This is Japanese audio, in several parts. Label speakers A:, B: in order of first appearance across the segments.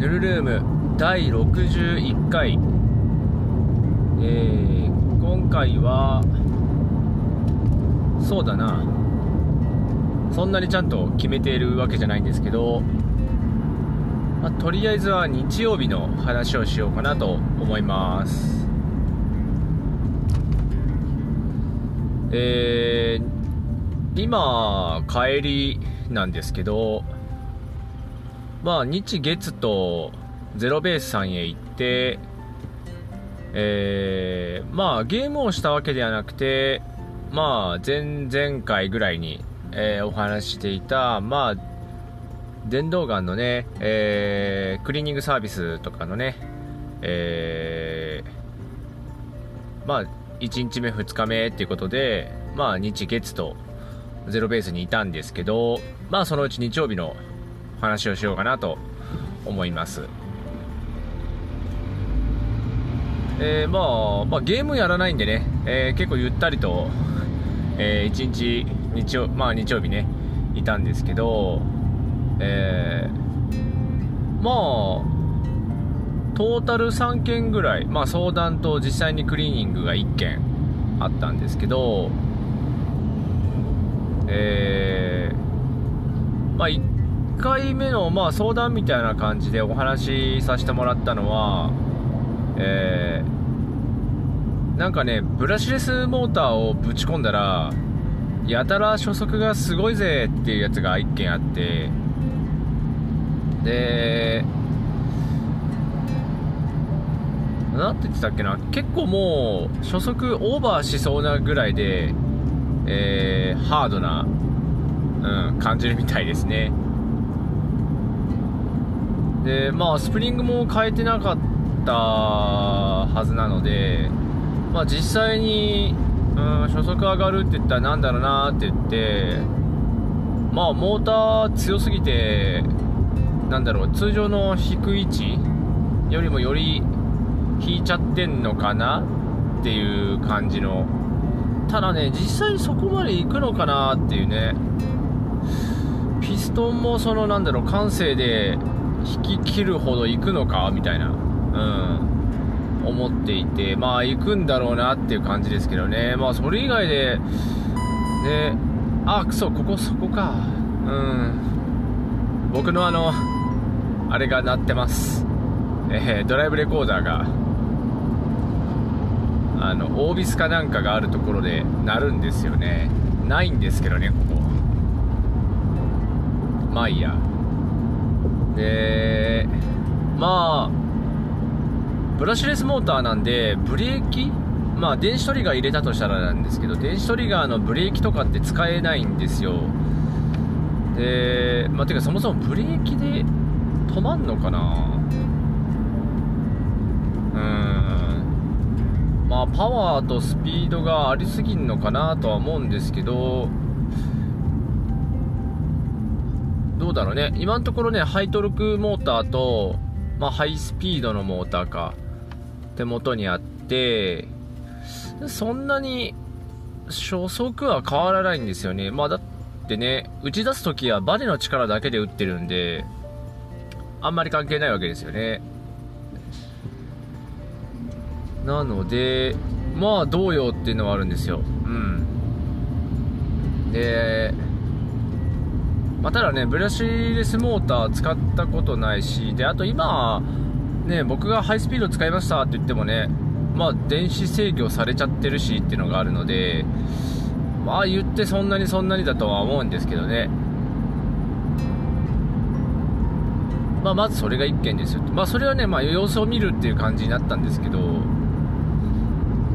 A: ヌルルーム第61回、えー、今回はそうだな。そんなにちゃんと決めているわけじゃないんですけど、まあ、とりあえずは日曜日の話をしようかなと思います。えー、今帰りなんですけどまあ、日月とゼロベースさんへ行って、えー、まあ、ゲームをしたわけではなくて、まあ、前々回ぐらいに、えー、お話ししていた、まあ、電動ガンのね、えー、クリーニングサービスとかのね、えー、まあ、1日目、2日目っていうことで、まあ、日月とゼロベースにいたんですけど、まあ、そのうち日曜日の話をしようかなと思います。えー、まあ、まあ、ゲームやらないんでね、えー、結構ゆったりと、えー、1日日曜、まあ、日曜日ね、いたんですけど、えー、まあ、トータル3件ぐらい、まあ、相談と実際にクリーニングが1件あったんですけど、えー、まあ、1 1回目の、まあ、相談みたいな感じでお話しさせてもらったのは、えー、なんかね、ブラシレスモーターをぶち込んだら、やたら初速がすごいぜっていうやつが1件あって、で、なんて言ってたっけな、結構もう初速オーバーしそうなぐらいで、えー、ハードな、うん、感じるみたいですね。でまあスプリングも変えてなかったはずなので、まあ、実際に、うん、初速上がるって言ったらなんだろうなって言ってまあモーター強すぎてなんだろう通常の引く位置よりもより引いちゃってんのかなっていう感じの。ただね実際そこまで行くのかなっていうね。ピストンもそのなんだろう感性で引き切るほど行くのかみたいな、うん、思っていて、まあ行くんだろうなっていう感じですけどね、まあそれ以外で、ね、あ、くそ、ここそこか、うん、僕のあの、あれが鳴ってます。えー、ドライブレコーダーが、あの、オービスかなんかがあるところで鳴るんですよね。ないんですけどね、ここ。まあいいや。でまあブラシレスモーターなんでブレーキ？まあ電子トリガー入れたとしたらなんですけど電子トリガーのブレーキとかって使えないんですよ。でまあてかそもそもブレーキで止まんのかな？うん。まあパワーとスピードがありすぎんのかなとは思うんですけどどうだろうね。今のところね、ハイトルクモーターと、まあ、ハイスピードのモーターか、手元にあって、そんなに初速は変わらないんですよね。まあ、だってね、打ち出す時はバネの力だけで打ってるんで、あんまり関係ないわけですよね。なので、まあ、どうよっていうのはあるんですよ。うん。で、まあ、ただね、ブラシレスモーター使ったことないし、で、あと今、ね、僕がハイスピード使いましたって言ってもね、まあ、電子制御されちゃってるしっていうのがあるので、まあ、言ってそんなにそんなにだとは思うんですけどね。まあ、まずそれが1件ですよ。まあ、それはね、まあ、様子を見るっていう感じになったんですけど、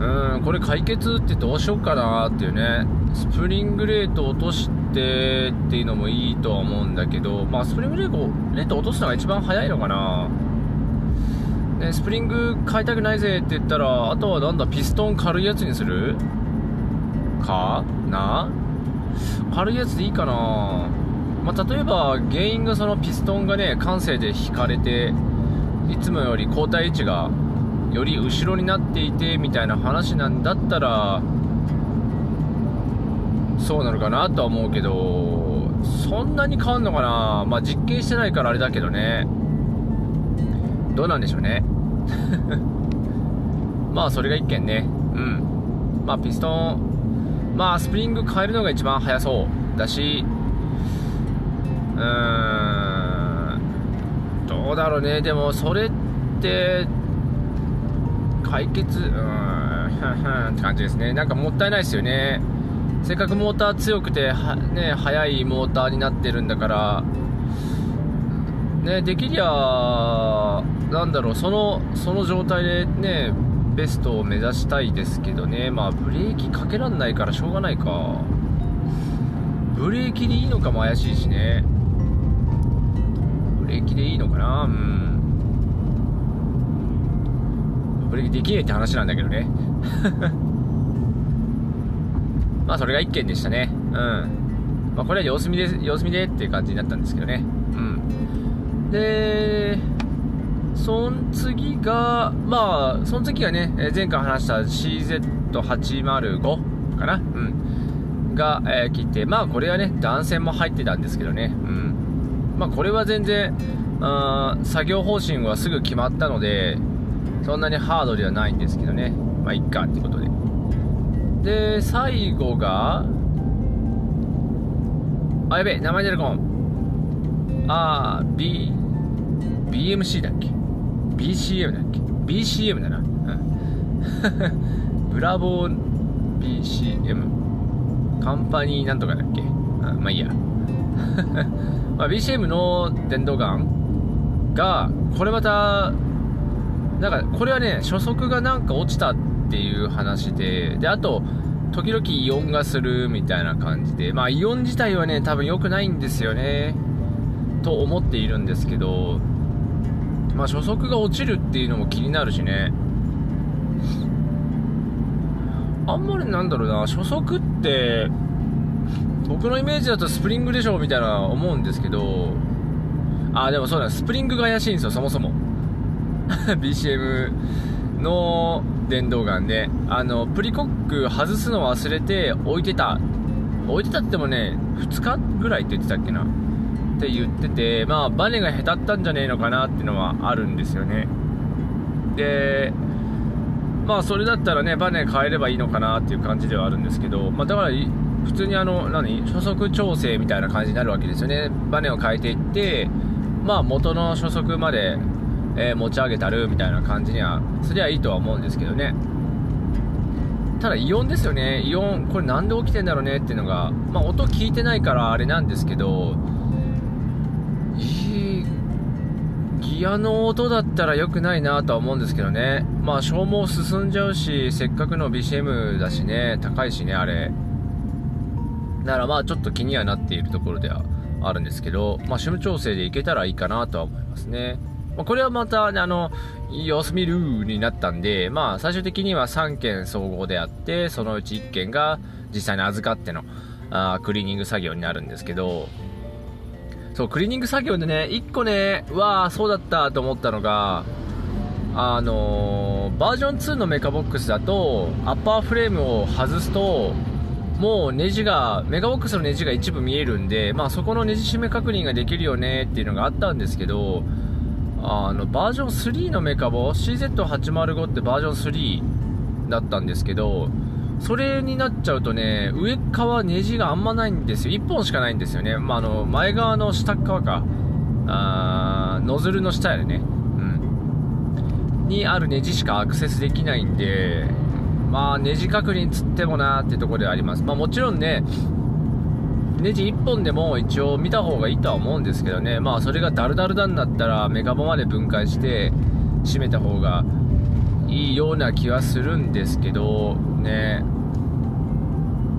A: うん、これ解決ってどうしようかなっていうね。スプリングレート落としてってっていうのもいいとは思うんだけど、まあ、スプリングレート落とすのが一番早いのかな。ね、スプリング買いたくないぜって言ったら、あとはなんだ、ピストン軽いやつにする？か？な？軽いやつでいいかな。まあ、例えば原因がそのピストンがね、慣性で引かれて、いつもより後退位置がより後ろになっていてみたいな話なんだったら、そうなのかなとは思うけど、そんなに変わんのかな？まあ実験してないからあれだけどね。どうなんでしょうね。まあそれが1件ね。うん。まあピストン。まあスプリング変えるのが一番早そうだし。うーん。どうだろうね。でもそれって解決うーん。って感じですね。なんかもったいないですよね。せっかくモーター強くて、ね、速いモーターになってるんだからねできりゃなんだろうそのその状態でねベストを目指したいですけどね。まあブレーキかけらんないからしょうがないか。ブレーキでいいのかも怪しいしね。ブレーキでいいのかな？うん。ブレーキできねえって話なんだけどね。まあそれが1件でしたねうんまあこれは様子見で様子見でっていう感じになったんですけどねうんでその次が、まあ、その次がね、前回話した CZ805 かな？うん。が、えー、来て、まあこれはね、断線も入ってたんですけどね。うん。まあこれは全然、あ作業方針はすぐ決まったので、そんなにハードではないんですけどね。まあいっかってことで。で、最後が、あ、やべえ、名前出るかも。あー、B、BMC だっけ？BCM だっけ ?BCM だな。うん。ブラボー BCM。カンパニーなんとかだっけ？あまあいいや。まあ、BCM の電動ガンが、これまた、なんか、これはね、初速がなんか落ちたていう話で、で、あと、時々イオンがするみたいな感じで、まあ、イオン自体はね、多分良くないんですよね。と思っているんですけど、まあ、初速が落ちるっていうのも気になるしね。あんまりなんだろうな、初速って、僕のイメージだとスプリングでしょみたいな思うんですけど、あ、でもそうだ、スプリングが怪しいんですよ、そもそも。BCM の電動ガンで、あの、プリコック外すの忘れて置いてた。置いてたってもね、2日ぐらいって言ってたっけな。って言ってて、まあ、バネがへたったんじゃねえのかなっていうのはあるんですよね。で、まあ、それだったらね、バネ変えればいいのかなっていう感じではあるんですけど、まあ、だから、普通にあの、何？初速調整みたいな感じになるわけですよね。バネを変えていって、まあ、元の初速まで、えー、持ち上げたるみたいな感じにはすりゃいいとは思うんですけどね。ただイオンですよね。イオン、これなんで起きてんだろうねっていうのが、まあ音聞いてないからあれなんですけど、ギアの音だったら良くないなとは思うんですけどね。まあ消耗進んじゃうし、せっかくの BCM だしね、高いしね、あれ。だからまあちょっと気にはなっているところではあるんですけど、まあ趣味調整でいけたらいいかなとは思いますね。まあ、これはまた、ね、あの、様子見るになったんで、まあ最終的には3件総合であって、そのうち1件が実際に預かってのあクリーニング作業になるんですけど、そう、クリーニング作業でね、1個ね、うわー、そうだったと思ったのが、あのー、バージョン2のメカボックスだと、アッパーフレームを外すと、もうネジが、メガボックスのネジが一部見えるんで、まあそこのネジ締め確認ができるよねっていうのがあったんですけど、あの、バージョン3のメカボ、CZ805 ってバージョン3だったんですけど、それになっちゃうとね、上側ネジがあんまないんですよ。1本しかないんですよね。まあ、あの、前側の下側か。あノズルの下やでね。うん。にあるネジしかアクセスできないんで、まあ、ネジ確認つってもなーってところであります。まあ、もちろんね、ネジ1本でも一応見た方がいいとは思うんですけどね。まあ、それがダルダルダになったらメガボまで分解して締めた方がいいような気はするんですけど、ね。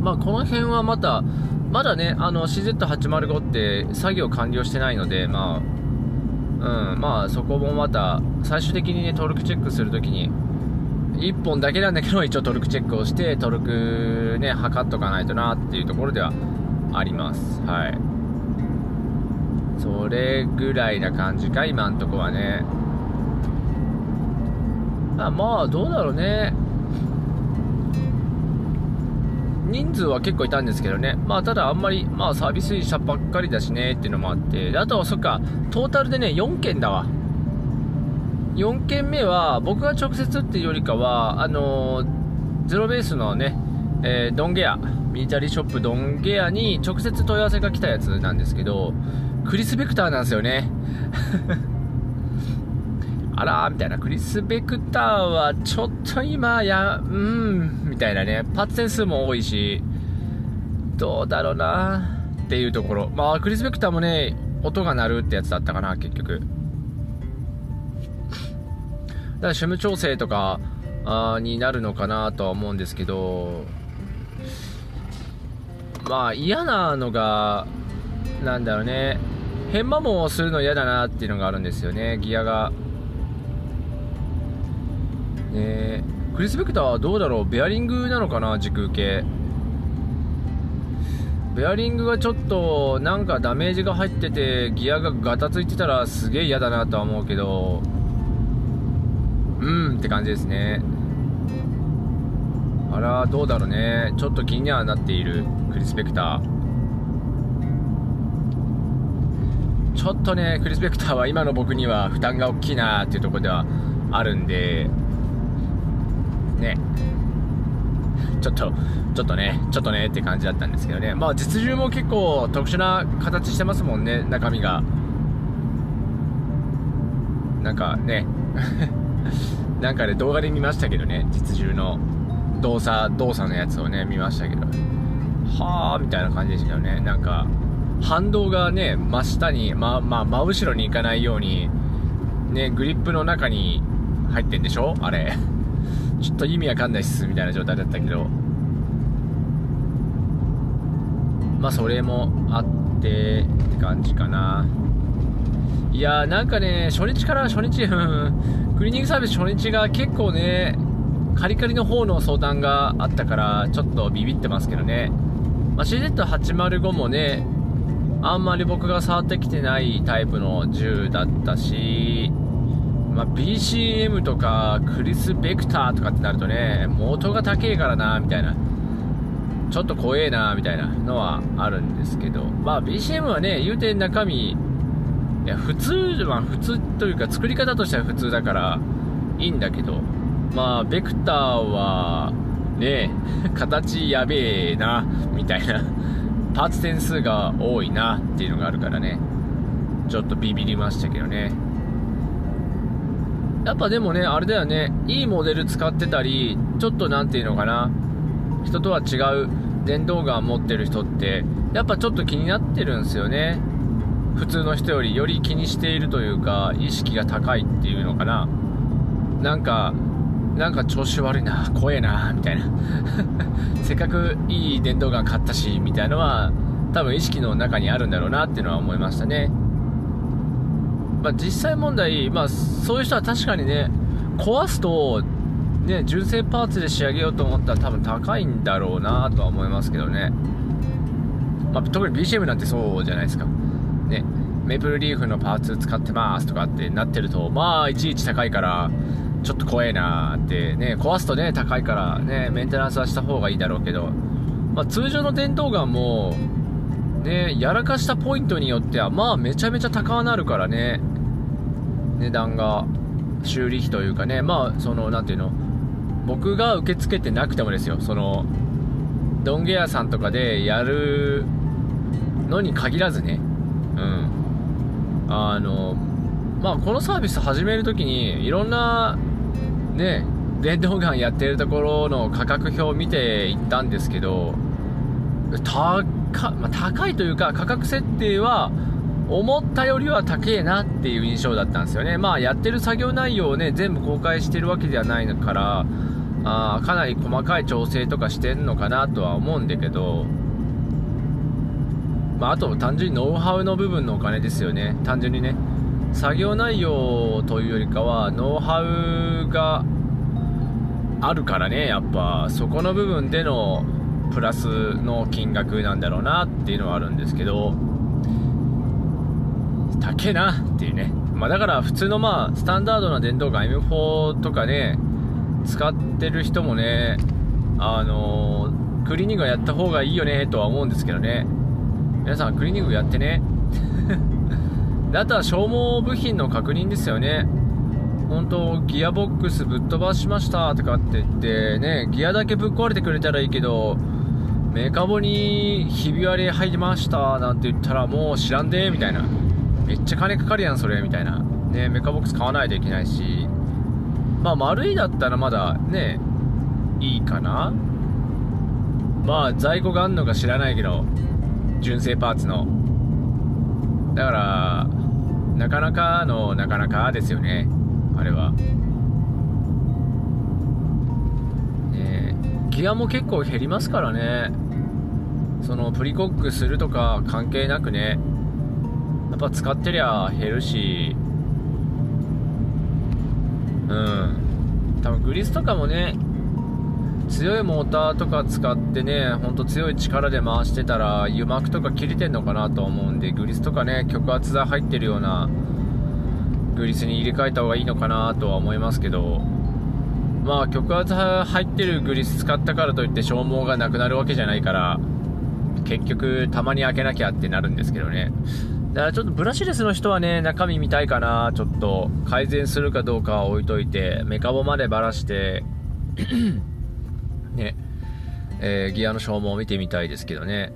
A: まあ、この辺はまた、まだね、あの CZ805 って作業完了してないので、まあ、うん、まあそこもまた、最終的にね、トルクチェックするときに、1本だけなんだけど、一応トルクチェックをして、トルクね、測っとかないとなっていうところではあります。はい。それぐらいな感じか、今んとこはね。あまあ、どうだろうね。人数は結構いたんですけどね、まあ、ただあんまり、まあ、サービス車ばっかりだしねっていうのもあって、あとはそっか、トータルでね、4件だわ。4件目は僕が直接っていうよりかはあのゼロベースのね、えー、ドンゲアミリタリーショップドンゲアに直接問い合わせが来たやつなんですけどクリス・ベクターなんですよね。あらみたいな。クリス・ベクターはちょっと今やうんみたいなね。パーツ点数も多いしどうだろうなっていうところ。まあクリス・ベクターもね音が鳴るってやつだったかな結局。だから、趣務調整とかあになるのかなとは思うんですけど、まあ嫌なのが、なんだろうね、変摩耗するの嫌だなっていうのがあるんですよね、ギアが。ねクリス・ベクターはどうだろう。ベアリングなのかな軸系。ベアリングがちょっとなんかダメージが入っててギアがガタついてたらすげえ嫌だなとは思うけど。うんって感じですね。あらどうだろうね。ちょっと気にはなっているクリス・ペクター。ちょっとねクリス・ペクターは今の僕には負担が大きいなっていうところではあるんでね。ちょっとちょっとねちょっとねって感じだったんですけどね。まあ実銃も結構特殊な形してますもんね中身が。なんかね。なんかね、動画で見ましたけどね、実銃の。動作、動作のやつをね、見ましたけど、はあみたいな感じでしたよね。なんか、反動がね、真下に、ま、まあ、真後ろに行かないように、ね、グリップの中に入ってんでしょ？あれ。ちょっと意味わかんないっす、みたいな状態だったけど。まあ、それもあってって感じかな。いやーなんかね、初日から初日、クリーニングサービス初日が結構ね、カリカリの方の相談があったから、ちょっとビビってますけどね。まあ、CZ805 もね、あんまり僕が触ってきてないタイプの銃だったし、まあ、BCM とかクリス・ベクターとかってなるとね、元が高えからな、みたいな。ちょっと怖えな、みたいなのはあるんですけど、まあ BCM はね、言うて中身、いや、普通は普通というか作り方としては普通だからいいんだけど、まあ、ベクターは、ね、形やべえな、みたいな、パーツ点数が多いなっていうのがあるからね、ちょっとビビりましたけどね。やっぱでもね、あれだよね、いいモデル使ってたり、ちょっとなんていうのかな、人とは違う電動ガン持ってる人って、やっぱちょっと気になってるんですよね。普通の人よりより気にしているというか意識が高いっていうのかな。なんかなんか調子悪いな怖えなみたいな。せっかくいい電動ガン買ったしみたいのは多分意識の中にあるんだろうなっていうのは思いましたね。まあ、実際問題、まあ、そういう人は確かにね壊すとね純正パーツで仕上げようと思ったら多分高いんだろうなとは思いますけどね、まあ、特に BCM なんてそうじゃないですか。ね、メープルリーフのパーツ使ってますとかってなってると、まあ、いちいち高いから、ちょっと怖えなーってね、壊すとね、高いからね、メンテナンスはした方がいいだろうけど、まあ、通常の電動ガンも、ね、やらかしたポイントによっては、まあ、めちゃめちゃ高なるからね、値段が、修理費というかね、まあ、その、なんていうの、僕が受け付けてなくてもですよ、その、ドンゲアさんとかでやるのに限らずね、うん。あのまあこのサービス始めるときにいろんなね電動ガンやってるところの価格表を見ていったんですけど高,、まあ、高いというか価格設定は思ったよりは高えなっていう印象だったんですよね。まあやってる作業内容をね全部公開してるわけではないからあかなり細かい調整とかしてんのかなとは思うんだけどまあ、あと単純にノウハウの部分のお金ですよね。単純にね。作業内容というよりかはノウハウがあるからねやっぱそこの部分でのプラスの金額なんだろうなっていうのはあるんですけど高えなっていうね、まあ、だから普通のまあスタンダードな電動ガン M4 とかね使ってる人もねあのクリーニングはやった方がいいよねとは思うんですけどね。皆さんクリーニングやってね。であとは消耗部品の確認ですよね。本当ギアボックスぶっ飛ばしましたとかって言ってねギアだけぶっ壊れてくれたらいいけどメカボにひび割れ入りましたなんて言ったらもう知らんでみたいな。めっちゃ金かかるやんそれみたいな。ねメカボックス買わないといけないし。まあ丸いだったらまだねいいかな。まあ在庫があんのか知らないけど純正パーツの。だからなかなかのなかなかですよね。あれは。ねギアも結構減りますからね。そのプリコックするとか関係なくね。やっぱ使ってりゃ減るし。うん。多分グリスとかもね強いモーターとか使ってねほんと強い力で回してたら油膜とか切れてんのかなと思うんでグリスとかね極圧剤入ってるようなグリスに入れ替えた方がいいのかなとは思いますけどまあ極圧入ってるグリス使ったからといって消耗がなくなるわけじゃないから結局たまに開けなきゃってなるんですけどね。だからちょっとブラシレスの人はね中身見たいかなちょっと改善するかどうかは置いといてメカボまでばらしてねえー、ギアの消耗を見てみたいですけどね。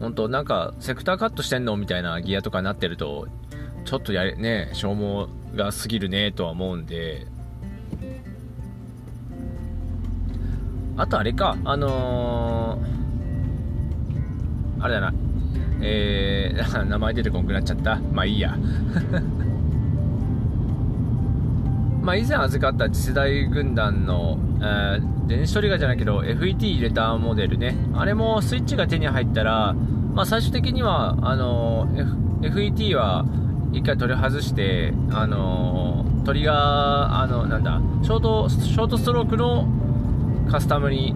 A: 本当なんかセクターカットしてんの？みたいなギアとかになってるとちょっとやれね消耗が過ぎるねとは思うんで。あとあれかあのー、あれだな。えー、名前出てこんくなっちゃった。まあいいや。まあ以前預かった次世代軍団の、えー、電子トリガーじゃないけど FET 入れたモデルねあれもスイッチが手に入ったらまあ最終的にはあのー、FET は一回取り外して、あのー、トリガー、あの、なんだ、ショート、ショートストロークのカスタムに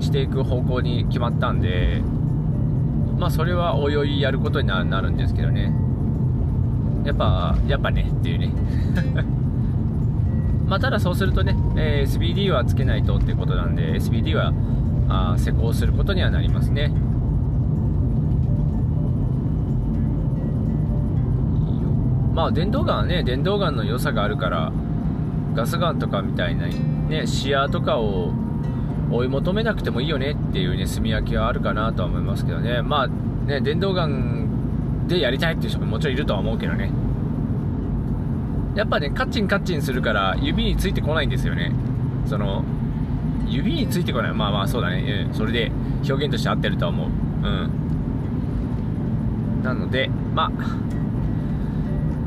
A: していく方向に決まったんで、まあ、それはおいおいやることになるんですけどね。やっぱ、やっぱねっていうね。まあ、ただそうするとね、えー、SBD はつけないとってことなんで、SBD はあ施工することにはなりますね。まあ電動ガンはね電動ガンの良さがあるからガスガンとかみたいなねシアとかを追い求めなくてもいいよねっていうね炭焼きはあるかなとは思いますけどね。まあね電動ガンでやりたいっていう人ももちろんいるとは思うけどね。やっぱねカッチンカッチンするから指についてこないんですよね。その指についてこない。まあまあそうだね、うん、それで表現として合ってるとは思う。うん。なのでまあ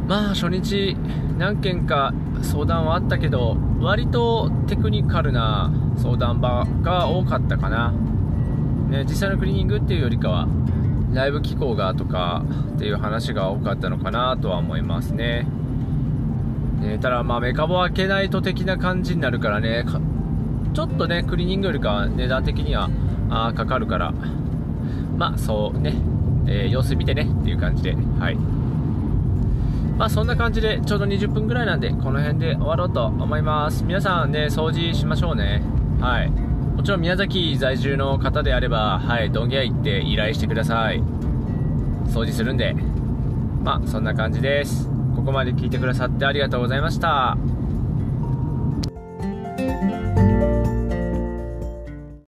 A: まあ初日何件か相談はあったけど割とテクニカルな相談場が多かったかな、ね、実際のクリーニングっていうよりかはライブ機構がとかっていう話が多かったのかなとは思いますね。ねただまあメカボ開けないと的な感じになるからねちょっとねクリーニングよりかは値段的にはあかかるから。まあそうね、えー、様子見てねっていう感じで。はい。まあそんな感じでちょうど20分ぐらいなんでこの辺で終わろうと思います。皆さんね掃除しましょうね。はい。もちろん宮崎在住の方であればはいドンギア行って依頼してください。掃除するんで。まあそんな感じです。こまで聞いてくださってありがとうございました。